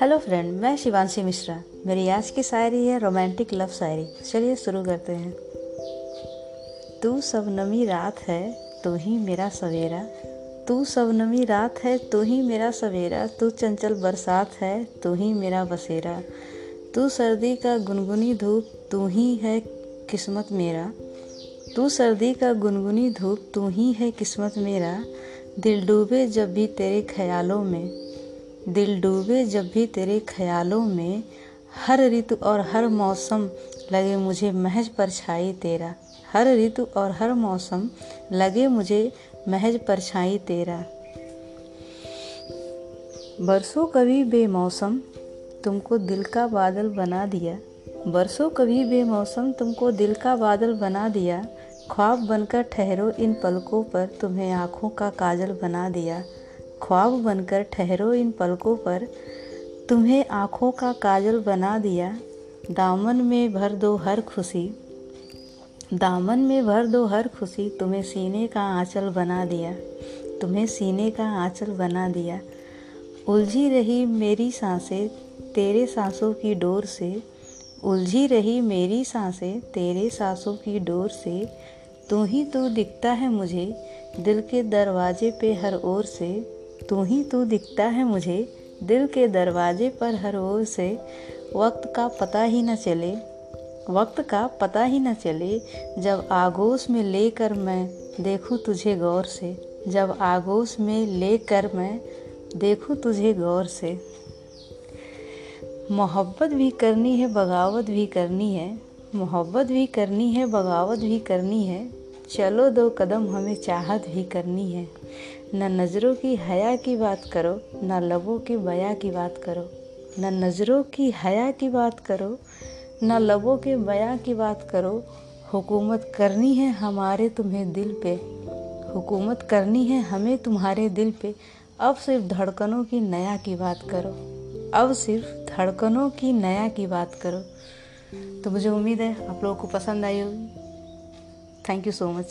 Hello friend मैं शिवांशी मिश्रा। मेरी आज की शायरी है रोमांटिक लव शायरी। चलिए शुरू करते हैं। तू सब नमी रात है तो ही मेरा सवेरा। तू सब नमी रात है तो ही मेरा सवेरा। तू चंचल बरसात है तो ही मेरा बसेरा। तू सर्दी का गुनगुनी धूप, तू ही है किस्मत मेरा। तू सर्दी का गुनगुनी धूप, तू ही है किस्मत मेरा। दिल डूबे जब भी तेरे ख्यालों में। दिल डूबे जब भी तेरे ख्यालों में हर ऋतु और हर मौसम लगे मुझे महज परछाई तेरा। हर ऋतु और हर मौसम लगे मुझे महज परछाई तेरा। बरसों कभी बेमौसम तुमको दिल का बादल बना दिया। बरसों कभी बेमौसम तुमको दिल का बादल बना दिया। ख्वाब बनकर ठहरो इन पलकों पर तुम्हें आँखों का काजल बना दिया। ख्वाब बनकर ठहरो इन पलकों पर। तुम्हें आँखों का काजल बना दिया। दामन में भर दो हर खुशी। दामन में भर दो हर खुशी, तुम्हें सीने का आंचल बना दिया। तुम्हें सीने का आंचल बना दिया। उलझी रही मेरी साँसें तेरे सांसों की डोर से। उलझी रही मेरी साँसें तेरे सांसों की डोर से। तू ही तू दिखता है मुझे, दिल के दरवाजे पे हर ओर से। तू ही तू दिखता है मुझे, दिल के दरवाजे पर हर ओर से। वक्त का पता ही न चले, वक्त का पता ही न चले, जब आगोश में लेकर मैं देखूँ तुझे गौर से। जब आगोश में लेकर मैं देखूँ तुझे गौर से। मोहब्बत भी करनी है, बगावत भी करनी है, मोहब्बत भी करनी है, बगावत भी करनी है। चलो दो कदम हमें चाहत भी करनी है। न नज़रों की हया की बात करो, न लबों की बया की बात करो। न नज़रों की हया की बात करो, न लबों के बया की बात करो। हुकूमत करनी है हमारे तुम्हें दिल पे। हुकूमत करनी है हमें तुम्हारे दिल पे। अब सिर्फ़ धड़कनों की नया की बात करो। अब सिर्फ़ धड़कनों की नया की बात करो। तो मुझे उम्मीद है आप लोगों को पसंद आई होगी। Thank you so much